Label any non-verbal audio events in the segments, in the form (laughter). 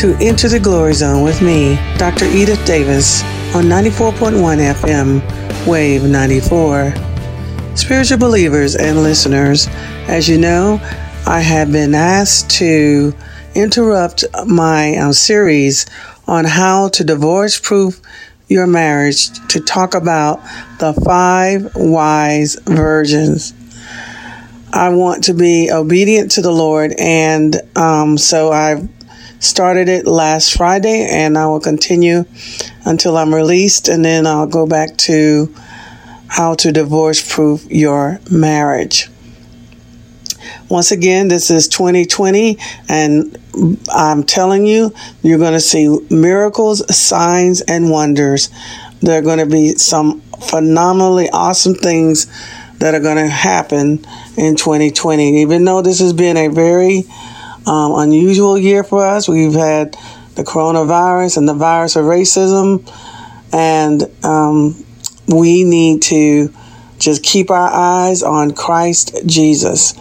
To Enter the Glory Zone with me, Dr. Edith Davis, on 94.1 FM, Wave 94. Spiritual believers and listeners, as you know, I have been asked to interrupt my uh, series on how to divorce proof your marriage to talk about the five wise virgins. I want to be obedient to the Lord, and um, so I started it last Friday, and I will continue until I'm released, and then I'll go back to how to divorce proof your marriage. Once again, this is 2020, and I'm telling you, you're going to see miracles, signs, and wonders. There are going to be some phenomenally awesome things that are going to happen in 2020. Even though this has been a very um, unusual year for us, we've had the coronavirus and the virus of racism, and um, we need to just keep our eyes on Christ Jesus.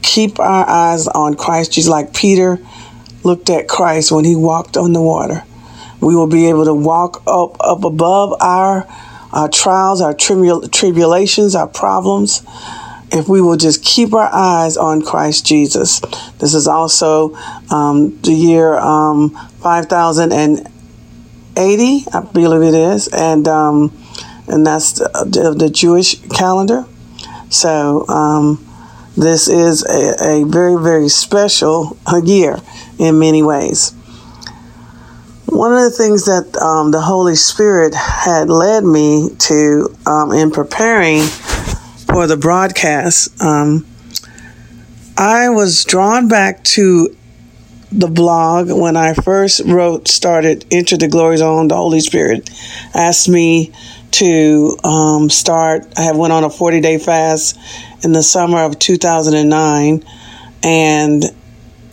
Keep our eyes on Christ Jesus, like Peter looked at Christ when he walked on the water. We will be able to walk up up above our our trials, our tribul- tribulations, our problems, if we will just keep our eyes on Christ Jesus. This is also um, the year um, 5080, I believe it is, and um, and that's the, the, Jewish calendar. So um, this is a, a very, very special year in many ways. One of the things that um, the Holy Spirit had led me to um, in preparing for the broadcast, um, I was drawn back to the blog when I first wrote, started Enter the Glory Zone. The Holy Spirit asked me to um, start. I have went on a 40 day fast in the summer of 2009, and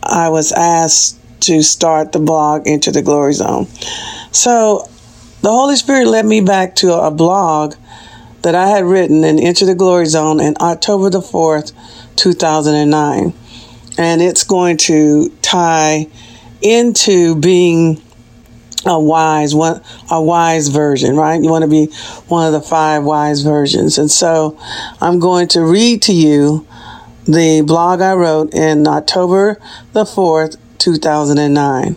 I was asked to start the blog Enter the Glory Zone. So the Holy Spirit led me back to a blog that I had written in Enter the Glory Zone in October the 4th, 2009. And it's going to tie into being a wise one a wise version right you want to be one of the five wise versions and so i'm going to read to you the blog i wrote in october the 4th 2009.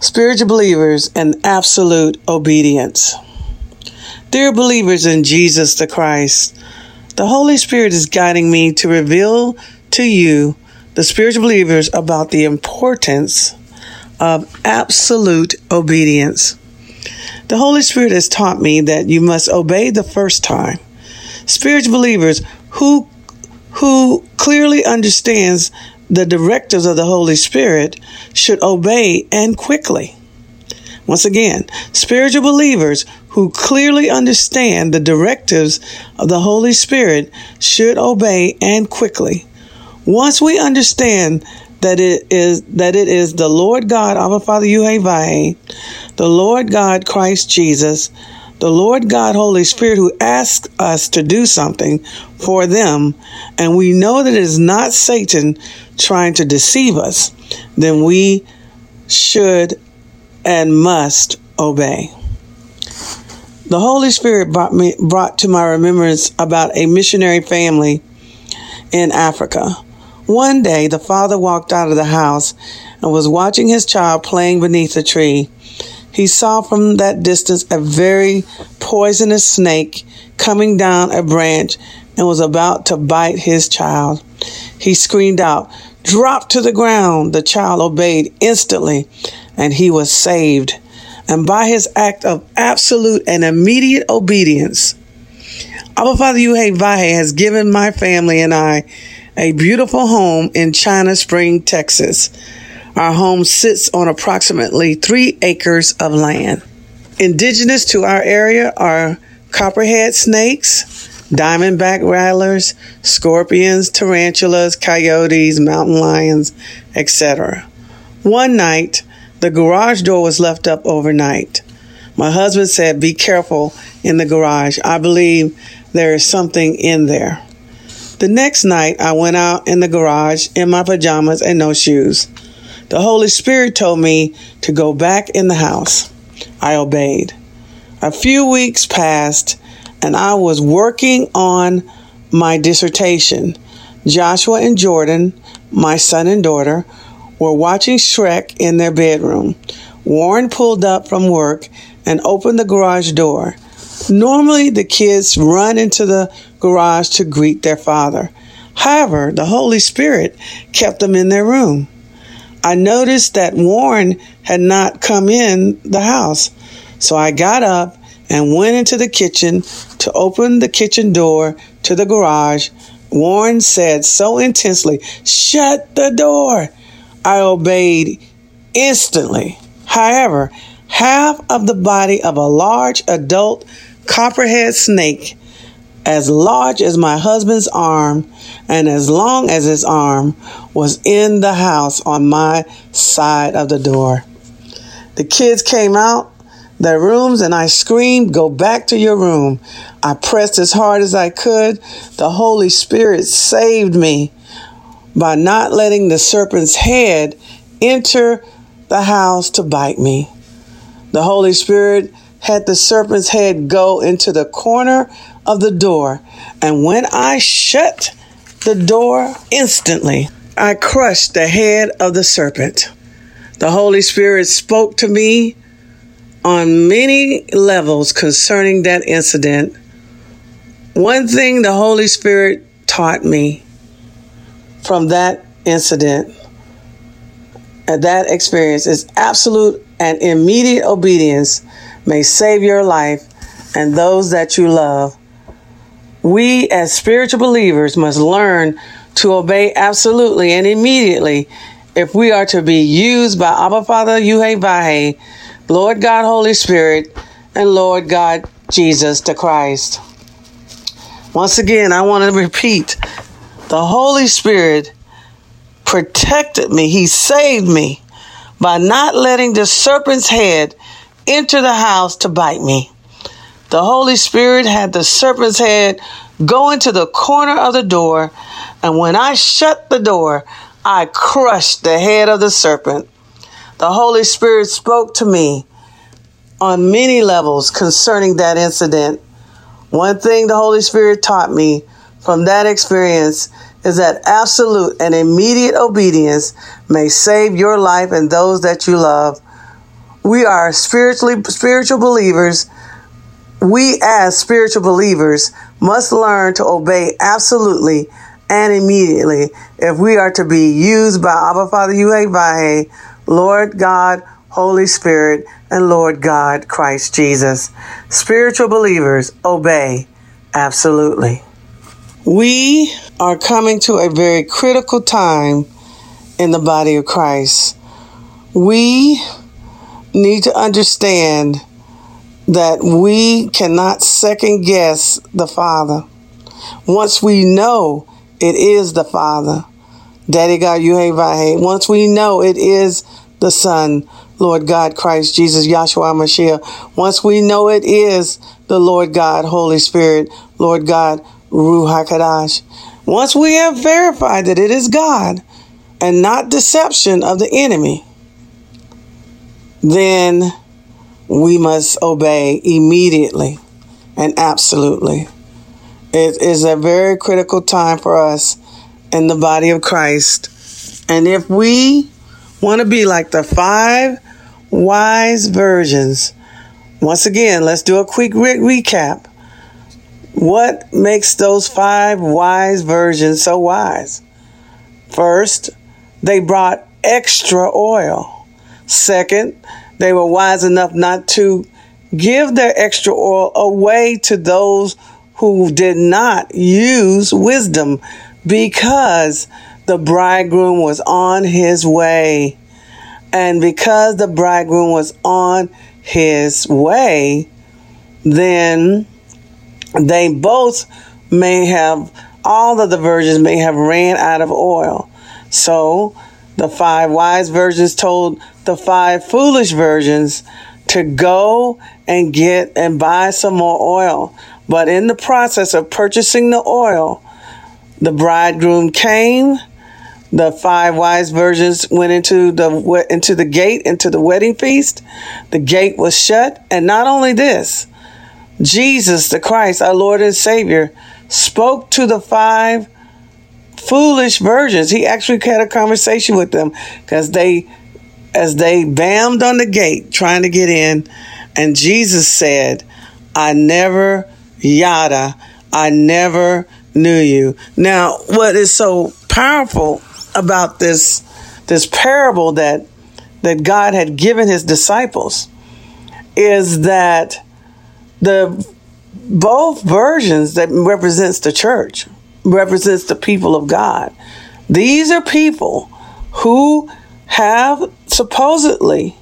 Spiritual believers and absolute obedience. Dear believers in Jesus the Christ, the Holy Spirit is guiding me to reveal to you, the spiritual believers, about the importance of absolute obedience. The Holy Spirit has taught me that you must obey the first time. Spiritual believers who who clearly understands the directives of the Holy Spirit should obey and quickly. Once again, spiritual believers who clearly understand the directives of the Holy Spirit should obey and quickly. Once we understand that it is that it is the Lord God, our Father Yuhevah, the Lord God Christ Jesus, the Lord God Holy Spirit who asks us to do something for them, and we know that it is not Satan trying to deceive us, then we should and must obey. The Holy Spirit brought me brought to my remembrance about a missionary family in Africa. One day the father walked out of the house and was watching his child playing beneath a tree. He saw from that distance a very poisonous snake coming down a branch and was about to bite his child. He screamed out, Drop to the ground. The child obeyed instantly and he was saved. And by his act of absolute and immediate obedience, our Father Yuhei has given my family and I a beautiful home in China Spring, Texas. Our home sits on approximately three acres of land. Indigenous to our area are copperhead snakes, diamondback rattlers, scorpions, tarantulas, coyotes, mountain lions, etc. One night, the garage door was left up overnight. My husband said, Be careful in the garage. I believe there is something in there. The next night, I went out in the garage in my pajamas and no shoes. the Holy Spirit told me to go back in the house. I obeyed. A few weeks passed, and I was working on my dissertation. Joshua and Jordan, my son and daughter, were watching Shrek in their bedroom. Warren pulled up from work and opened the garage door. Normally, the kids run into the garage to greet their father. However, the Holy Spirit kept them in their room. I noticed that Warren had not come in the house, so I got up and went into the kitchen to open the kitchen door to the garage. Warren said so intensely, Shut the door! I obeyed instantly. However, half of the body of a large adult copperhead snake, as large as my husband's arm and as long as his arm, was in the house on my side of the door. The kids came out their rooms and I screamed, Go back to your room. I pressed as hard as I could. The Holy Spirit saved me by not letting the serpent's head enter the house to bite me. The Holy Spirit had the serpent's head go into the corner of the door, and when I shut the door instantly, I crushed the head of the serpent. The Holy Spirit spoke to me on many levels concerning that incident. One thing the Holy Spirit taught me from that incident, and that experience, is absolute and immediate obedience may save your life and those that you love. We, as spiritual believers, must learn to obey absolutely and immediately if we are to be used by Abba Father Yuhe Lord God, Holy Spirit, and Lord God, Jesus the Christ. Once again, I want to repeat the Holy Spirit protected me, He saved me by not letting the serpent's head enter the house to bite me. The Holy Spirit had the serpent's head go into the corner of the door, and when I shut the door, I crushed the head of the serpent. The Holy Spirit spoke to me on many levels concerning that incident. One thing the Holy Spirit taught me from that experience is that absolute and immediate obedience may save your life and those that you love. We are spiritually spiritual believers. We as spiritual believers must learn to obey absolutely and immediately if we are to be used by Abba Father Yuhe Lord God, Holy Spirit, and Lord God, Christ Jesus. Spiritual believers obey absolutely. We are coming to a very critical time in the body of Christ. We need to understand that we cannot second guess the Father. Once we know it is the Father, Daddy God Yuhe once we know it is the Son, Lord God, Christ Jesus, Yahshua Mashiach. Once we know it is the Lord God, Holy Spirit, Lord God, Ruach HaKadosh. Once we have verified that it is God and not deception of the enemy, then we must obey immediately and absolutely. It is a very critical time for us in the body of Christ. And if we want to be like the five wise virgins, once again, let's do a quick re- recap. What makes those five wise virgins so wise? First, they brought extra oil. Second, they were wise enough not to give their extra oil away to those who did not use wisdom because the bridegroom was on his way. And because the bridegroom was on his way, then they both may have, all of the virgins may have ran out of oil. So the five wise virgins told the five foolish virgins to go and get and buy some more oil. But in the process of purchasing the oil, the bridegroom came the five wise virgins went into the into the gate into the wedding feast. The gate was shut, and not only this, Jesus the Christ, our Lord and Savior, spoke to the five foolish virgins. He actually had a conversation with them because they as they bammed on the gate trying to get in, and Jesus said, I never yada, I never knew you. Now, what is so powerful about this this parable that that God had given his disciples is that the both versions that represents the church represents the people of God. These are people who have supposedly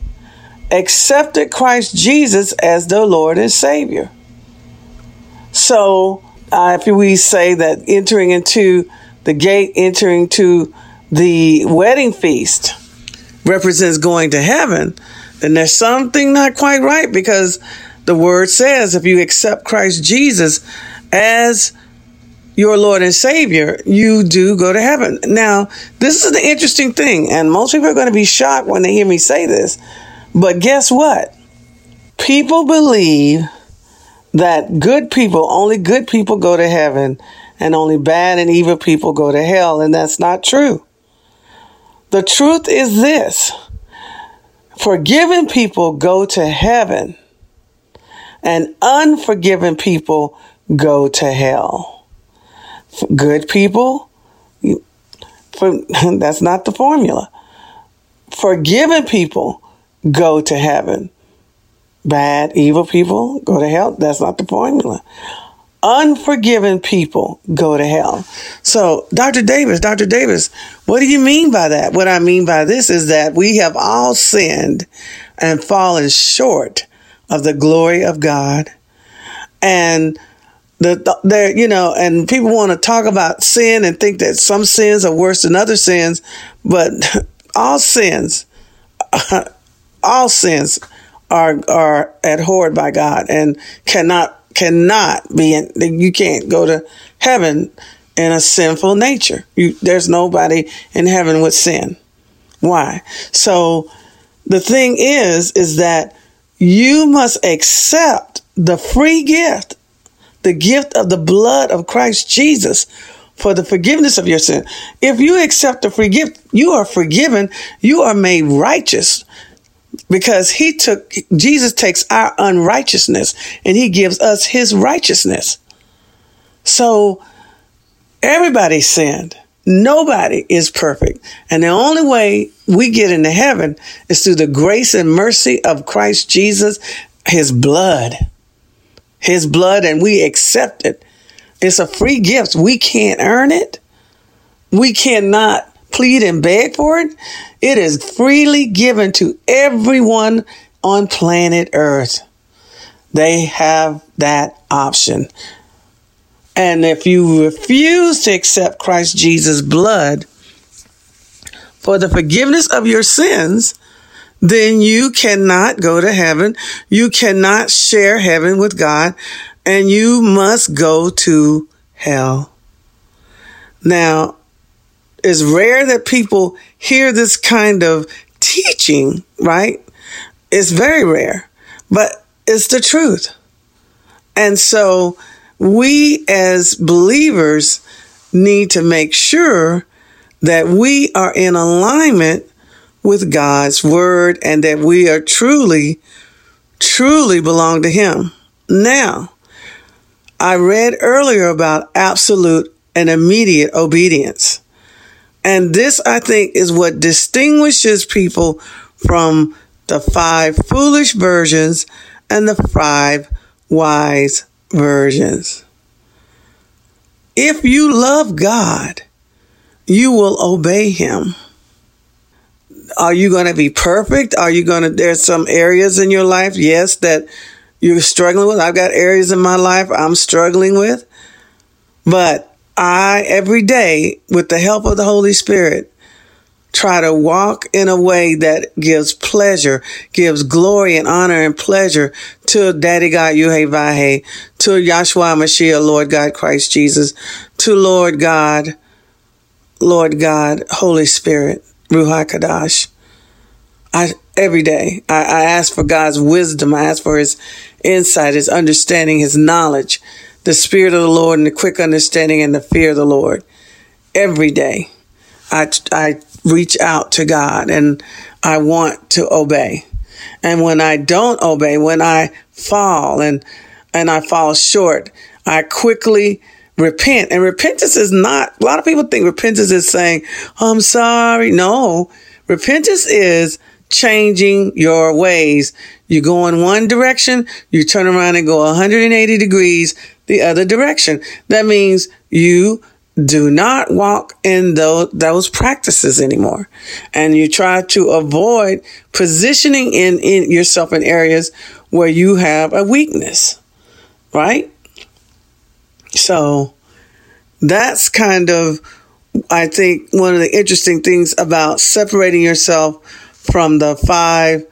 accepted Christ Jesus as their Lord and Savior. So, uh, if we say that entering into the gate, entering to the wedding feast represents going to heaven, then there's something not quite right because the word says if you accept Christ Jesus as your Lord and Savior, you do go to heaven. Now, this is an interesting thing, and most people are going to be shocked when they hear me say this. But guess what? People believe that good people, only good people go to heaven, and only bad and evil people go to hell, and that's not true. The truth is this forgiven people go to heaven, and unforgiven people go to hell good people, for, (laughs) that's not the formula. Forgiven people go to heaven. Bad, evil people go to hell. That's not the formula. Unforgiven people go to hell. So, Dr. Davis, Dr. Davis, what do you mean by that? What I mean by this is that we have all sinned and fallen short of the glory of God. And the, the you know, and people want to talk about sin and think that some sins are worse than other sins, but (laughs) all sins, (laughs) all sins are are abhorred by God and cannot cannot be in, you can't go to heaven in a sinful nature. You, there's nobody in heaven with sin. Why? So the thing is, is that you must accept the free gift the gift of the blood of Christ Jesus for the forgiveness of your sin. If you accept the free gift, you are forgiven. You are made righteous because he took, Jesus takes our unrighteousness and he gives us his righteousness. So everybody sinned. Nobody is perfect. And the only way we get into heaven is through the grace and mercy of Christ Jesus, his blood his blood and we accept it. It's a free gift. We can't earn it. We cannot plead and beg for it. It is freely given to everyone on planet Earth. They have that option. And if you refuse to accept Christ Jesus' blood for the forgiveness of your sins, then you cannot go to heaven. You cannot share heaven with God and you must go to hell. Now, it's rare that people hear this kind of teaching, right? It's very rare, but it's the truth. And so we as believers need to make sure that we are in alignment with God's word and that we are truly, truly belong to Him. Now, I read earlier about absolute and immediate obedience. And this, I think, is what distinguishes people from the five foolish versions and the five wise versions. If you love God, you will obey Him. Are you going to be perfect? Are you going to, there's some areas in your life, yes, that you're struggling with. I've got areas in my life I'm struggling with. But I, every day, with the help of the Holy Spirit, try to walk in a way that gives pleasure, gives glory and honor and pleasure to Daddy God Yuhei to Yahshua Mashiach, Lord God Christ Jesus, to Lord God Lord God, Holy Spirit, Ruach Kadosh. I every day I, I ask for God's wisdom. I ask for His insight, His understanding, His knowledge, the Spirit of the Lord, and the quick understanding and the fear of the Lord. Every day, I I reach out to God and I want to obey. And when I don't obey, when I fall and and I fall short, I quickly repent. And repentance is not, a lot of people think repentance is saying, oh, I'm sorry. No, repentance is changing your ways. You go in one direction, you turn around and go 180 degrees the other direction. That means you do not walk in those, those practices anymore. And you try to avoid positioning in, in yourself in areas where you have a weakness, right? So that's kind of, I think, one of the interesting things about separating yourself from the five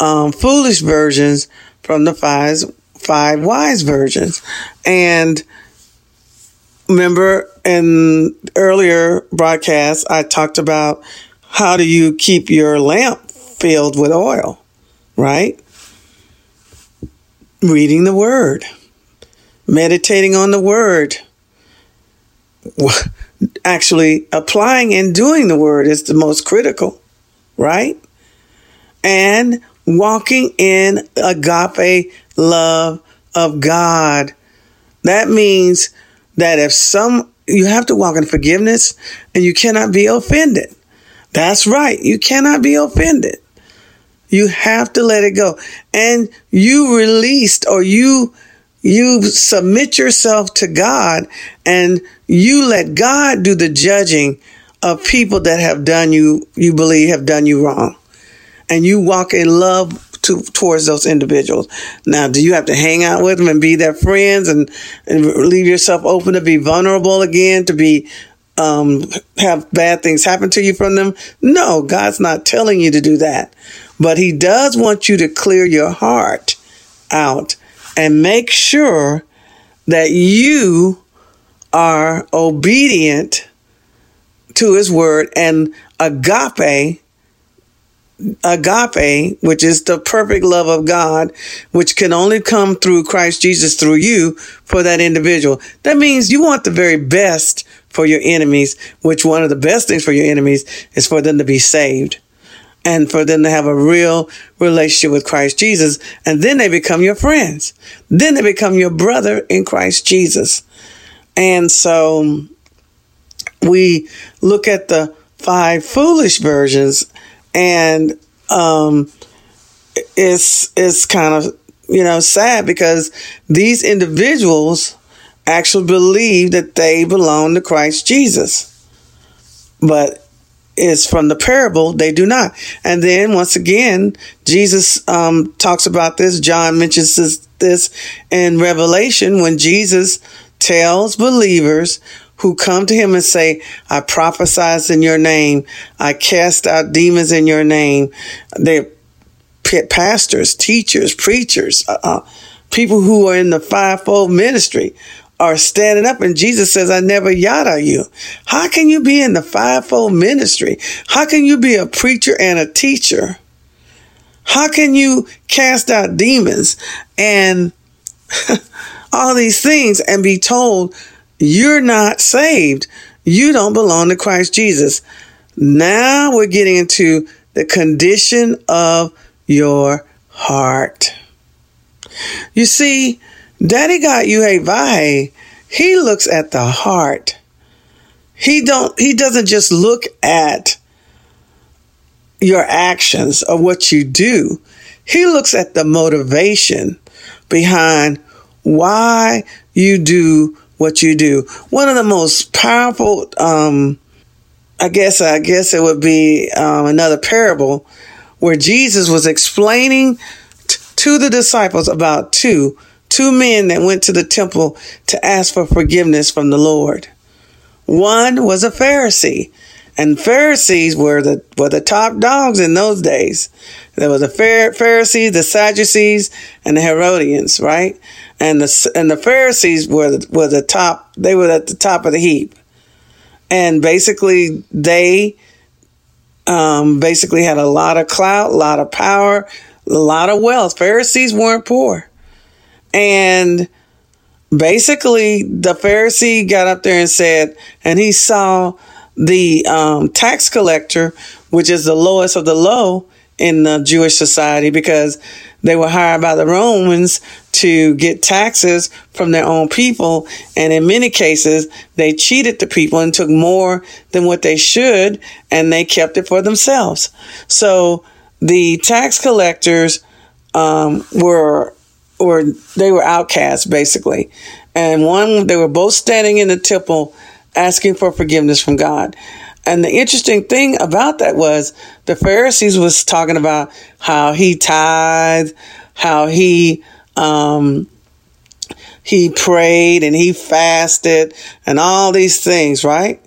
um, foolish versions from the five five wise versions. And remember in earlier broadcasts, I talked about how do you keep your lamp filled with oil, right? Reading the word, meditating on the word, (laughs) actually applying and doing the word is the most critical, right? And walking in agape love of God. That means that if some, you have to walk in forgiveness and you cannot be offended. That's right. You cannot be offended. You have to let it go. And you released or you you submit yourself to God and you let God do the judging of people that have done you, you believe have done you wrong. And you walk in love to, towards those individuals. Now, do you have to hang out with them and be their friends and, and leave yourself open to be vulnerable again, to be, um, have bad things happen to you from them? No, God's not telling you to do that. But He does want you to clear your heart out and make sure that you are obedient to his word and agape agape which is the perfect love of god which can only come through christ jesus through you for that individual. That means you want the very best for your enemies which one of the best things for your enemies is for them to be saved and for them to have a real relationship with Christ Jesus. And then they become your friends. Then they become your brother in Christ Jesus. And so we look at the five foolish versions and um, it's it's kind of you know sad because these individuals actually believe that they belong to Christ Jesus. But is from the parable, they do not. And then once again, Jesus um, talks about this. John mentions this, this in Revelation when Jesus tells believers who come to him and say, I prophesied in your name. I cast out demons in your name. They're pastors, teachers, preachers, uh, uh, people who are in the fivefold ministry are standing up and Jesus says, I never yada you. How can you be in the fivefold ministry? How can you be a preacher and a teacher? How can you cast out demons and (laughs) all these things and be told you're not saved? You don't belong to Christ Jesus. Now we're getting into the condition of your heart. You see, Daddy got you a vahe. He looks at the heart. He don't he doesn't just look at your actions or what you do. He looks at the motivation behind why you do what you do. One of the most powerful um I guess I guess it would be um, another parable where Jesus was explaining t- to the disciples about two two men that went to the temple to ask for forgiveness from the Lord. One was a Pharisee, and Pharisees were the were the top dogs in those days. There was the Pharisees, the Sadducees, and the Herodians, right? And the and the Pharisees were were the top. They were at the top of the heap, And basically, they um, basically had a lot of clout, a lot of power, a lot of wealth. Pharisees weren't poor. And basically, the Pharisee got up there and said, and he saw the um, tax collector, which is the lowest of the low in the Jewish society because they were hired by the Romans to get taxes from their own people. And in many cases, they cheated the people and took more than what they should, and they kept it for themselves. So the tax collectors um, were, were they were outcasts basically, and one they were both standing in the temple asking for forgiveness from God. And the interesting thing about that was the Pharisees was talking about how he tithed, how he um, he prayed and he fasted and all these things, right?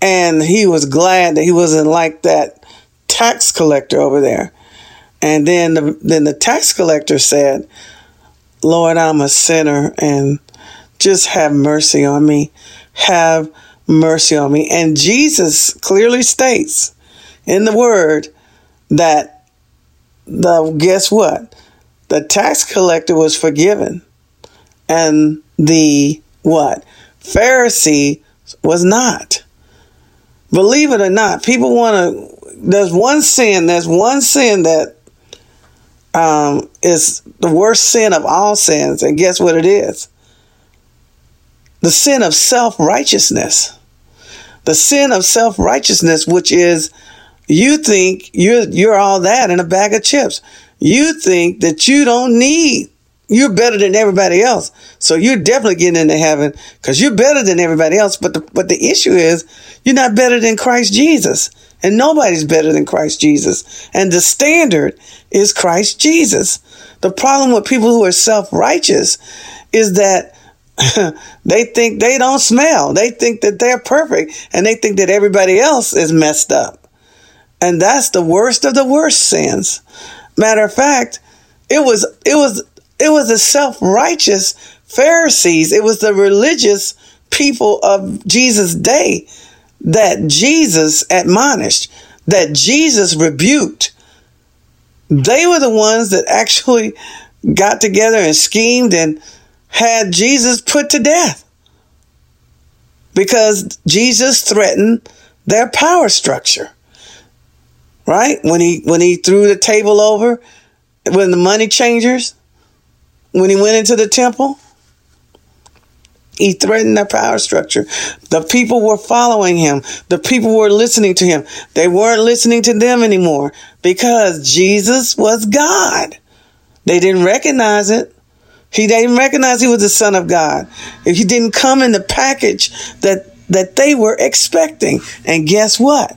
And he was glad that he wasn't like that tax collector over there. And then the, then the tax collector said, "Lord, I'm a sinner and just have mercy on me. Have mercy on me. And Jesus clearly states in the word that the guess what? The tax collector was forgiven. And the what? Pharisee was not. Believe it or not, people want to. There's one sin. There's one sin that um, is the worst sin of all sins, and guess what it is? The sin of self righteousness the sin of self righteousness, which is you think you're you're all that in a bag of chips. You think that you don't need you're better than everybody else. So you're definitely getting into heaven because you're better than everybody else. But the, but the issue is you're not better than Christ Jesus. And nobody's better than Christ Jesus. And the standard is Christ Jesus. The problem with people who are self righteous is that (laughs) they think they don't smell. They think that they're perfect and they think that everybody else is messed up. And that's the worst of the worst sins. Matter of fact, it was it was it was the self-righteous Pharisees, it was the religious people of Jesus' day that Jesus admonished, that Jesus rebuked. They were the ones that actually got together and schemed and had Jesus put to death because Jesus threatened their power structure. Right? When he when he threw the table over when the money changers, when he went into the temple, he threatened the power structure. The people were following him. The people were listening to him. They weren't listening to them anymore because Jesus was God. They didn't recognize it. He didn't recognize he was the son of God. He didn't come in the package that, that they were expecting. And guess what?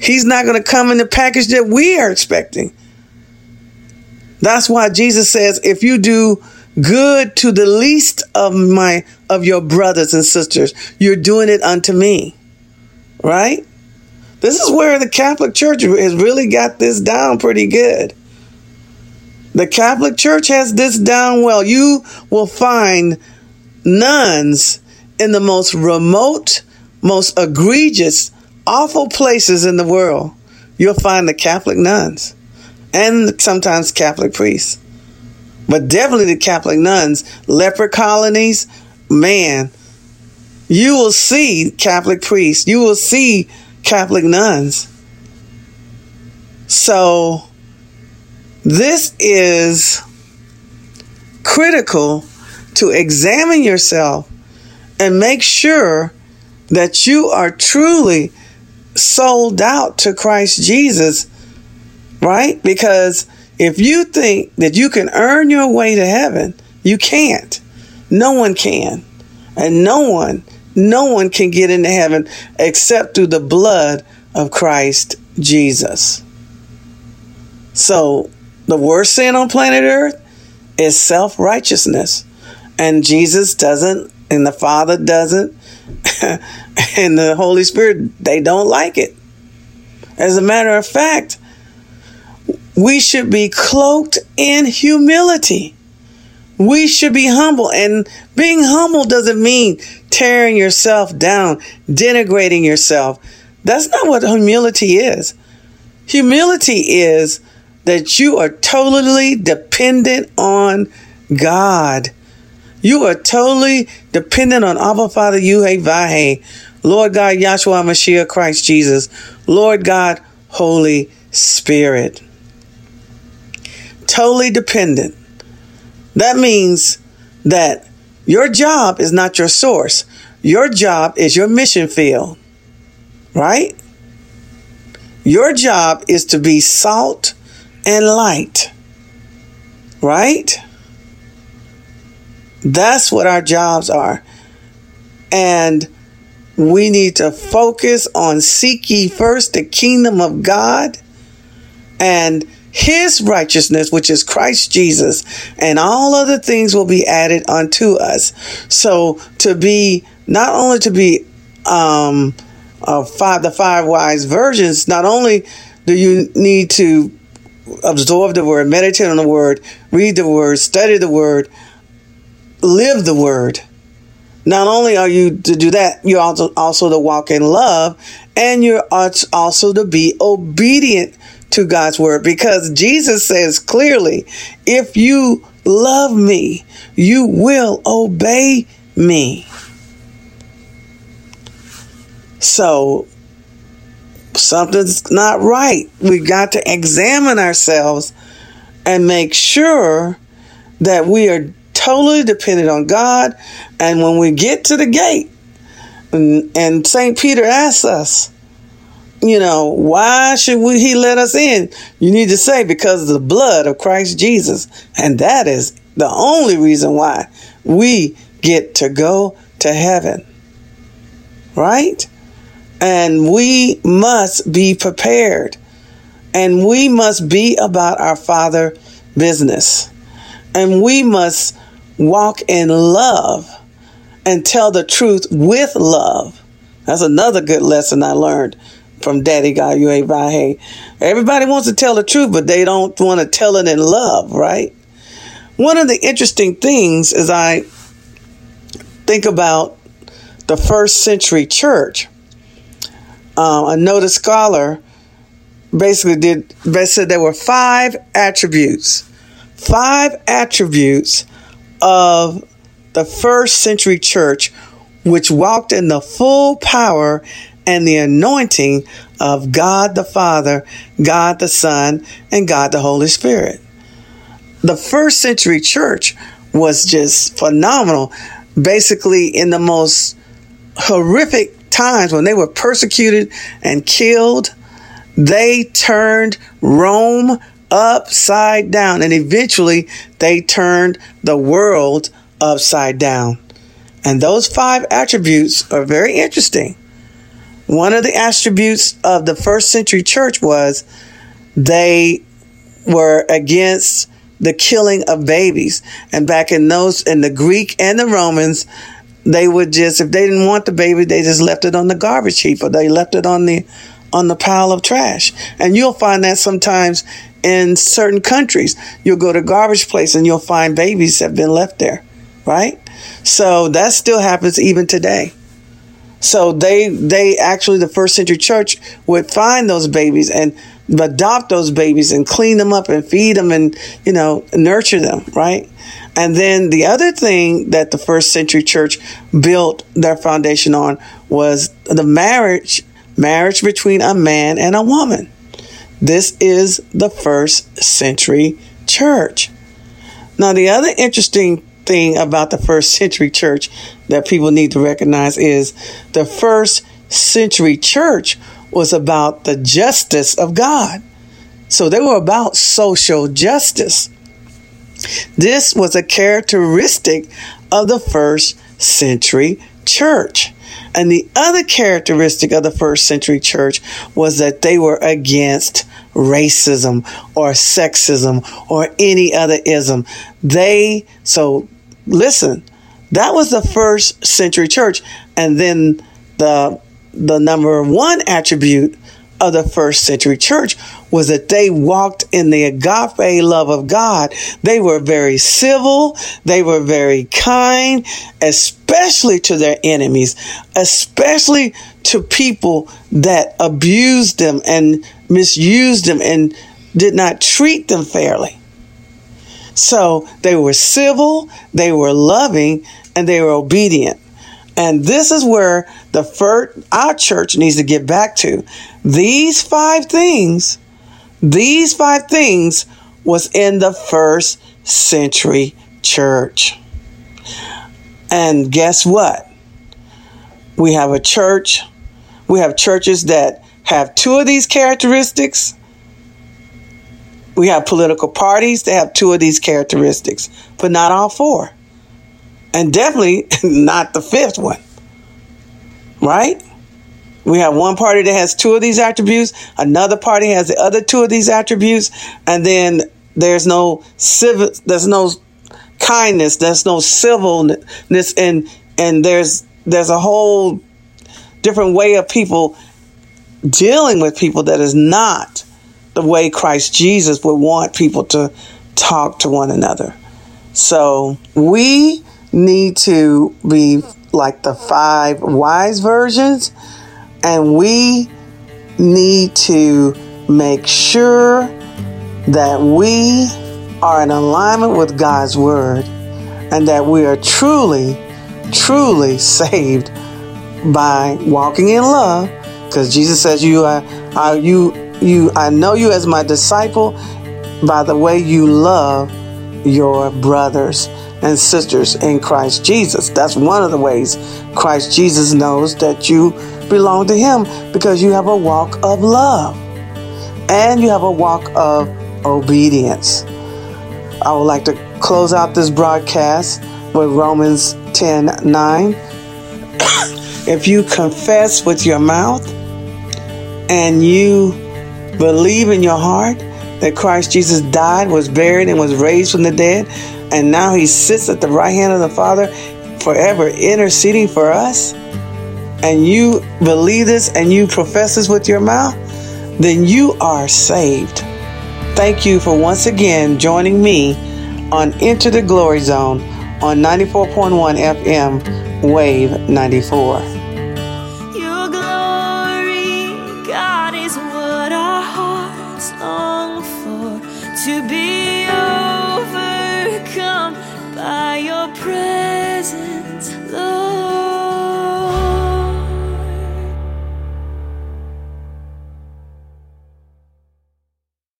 He's not going to come in the package that we are expecting. That's why Jesus says, if you do good to the least of my of your brothers and sisters, you're doing it unto me. Right? This is where the Catholic Church has really got this down pretty good. The Catholic Church has this down well. You will find nuns in the most remote, most egregious, awful places in the world. You'll find the Catholic nuns and sometimes Catholic priests. But definitely the Catholic nuns, leper colonies, man, you will see Catholic priests, you will see Catholic nuns. So, this is critical to examine yourself and make sure that you are truly sold out to Christ Jesus, right? Because if you think that you can earn your way to heaven, you can't. No one can. And no one, no one can get into heaven except through the blood of Christ Jesus. So the worst sin on planet Earth is self righteousness. And Jesus doesn't, and the Father doesn't, (laughs) and the Holy Spirit, they don't like it. As a matter of fact, we should be cloaked in humility. We should be humble. And being humble doesn't mean tearing yourself down, denigrating yourself. That's not what humility is. Humility is that you are totally dependent on God. You are totally dependent on Abba Father Yuhe Lord God, Yahshua Mashiach Christ Jesus, Lord God, Holy Spirit. Totally dependent. That means that your job is not your source. Your job is your mission field, right? Your job is to be salt and light, right? That's what our jobs are. And we need to focus on seek ye first the kingdom of God and his righteousness, which is Christ Jesus, and all other things will be added unto us. So to be not only to be um uh, five the five wise virgins, not only do you need to absorb the word, meditate on the word, read the word, study the word, live the word. Not only are you to do that, you're also, also to walk in love and you're also to be obedient to God's word because Jesus says clearly, if you love me, you will obey me. So something's not right. We got to examine ourselves and make sure that we are totally dependent on God. And when we get to the gate, and, and St. Peter asks us, you know, why should we, he let us in? You need to say, because of the blood of Christ Jesus. And that is the only reason why we get to go to heaven. Right? And we must be prepared. And we must be about our Father business. And we must walk in love and tell the truth with love. That's another good lesson I learned from Daddy God Yahweh Vahe. Everybody wants to tell the truth, but they don't want to tell it in love, right? One of the interesting things is I think about the first century church. Uh, a noted scholar basically did said there were five attributes, five attributes of the first century church, which walked in the full power and the anointing of God the Father, God the Son, and God the Holy Spirit. The first century church was just phenomenal. Basically, in the most horrific times when they were persecuted and killed, they turned Rome upside down. And eventually they turned the world upside down. And those five attributes are very interesting. One of the attributes of the first century church was they were against the killing of babies. And back in those, in the Greek and the Romans, they would just, if they didn't want the baby, they just left it on the garbage heap or they left it on the, on the pile of trash. And you'll find that sometimes in certain countries. You'll go to garbage place and you'll find babies have been left there, right? So that still happens even today. So they they actually the first century church would find those babies and adopt those babies and clean them up and feed them and you know nurture them, right? And then the other thing that the first century church built their foundation on was the marriage marriage between a man and a woman. This is the first century church. Now, the other interesting thing about the first century church that people need to recognize is the first century church was about the justice of God. So they were about social justice. This was a characteristic of the first century church. And the other characteristic of the first century church was that they were against racism or sexism or any other ism. They, so listen, that was the first century church. And then the, the number one attribute of the first century church was that they walked in the agape love of God. They were very civil. They were very kind, especially to their enemies, especially to people that abused them and misused them and did not treat them fairly. So they were civil, they were loving, and they were obedient. And this is where the first, our church needs to get back to. These five things, these five things was in the first century church. And guess what? We have a church, we have churches that have two of these characteristics. We have political parties that have two of these characteristics, but not all four and definitely (laughs) not the fifth one. Right? We have one party that has two of these attributes, another party has the other two of these attributes, and then there's no civil there's no kindness, there's no civilness and and there's there's a whole different way of people dealing with people that is not the way Christ Jesus would want people to talk to one another. So we need to be like the five wise versions, and we need to make sure that we are in alignment with God's word and that we are truly, truly saved by walking in love. Because Jesus says, "You are, are you, you. I know you as my disciple by the way you love your brothers." And sisters in Christ Jesus. That's one of the ways Christ Jesus knows that you belong to Him because you have a walk of love and you have a walk of obedience. I would like to close out this broadcast with Romans 10 9. (coughs) if you confess with your mouth and you believe in your heart that Christ Jesus died, was buried, and was raised from the dead, and now he sits at the right hand of the Father forever interceding for us, and you believe this and you profess this with your mouth, then you are saved. Thank you for once again joining me on Enter the Glory Zone on 94.1 FM, Wave 94. Your glory, presence.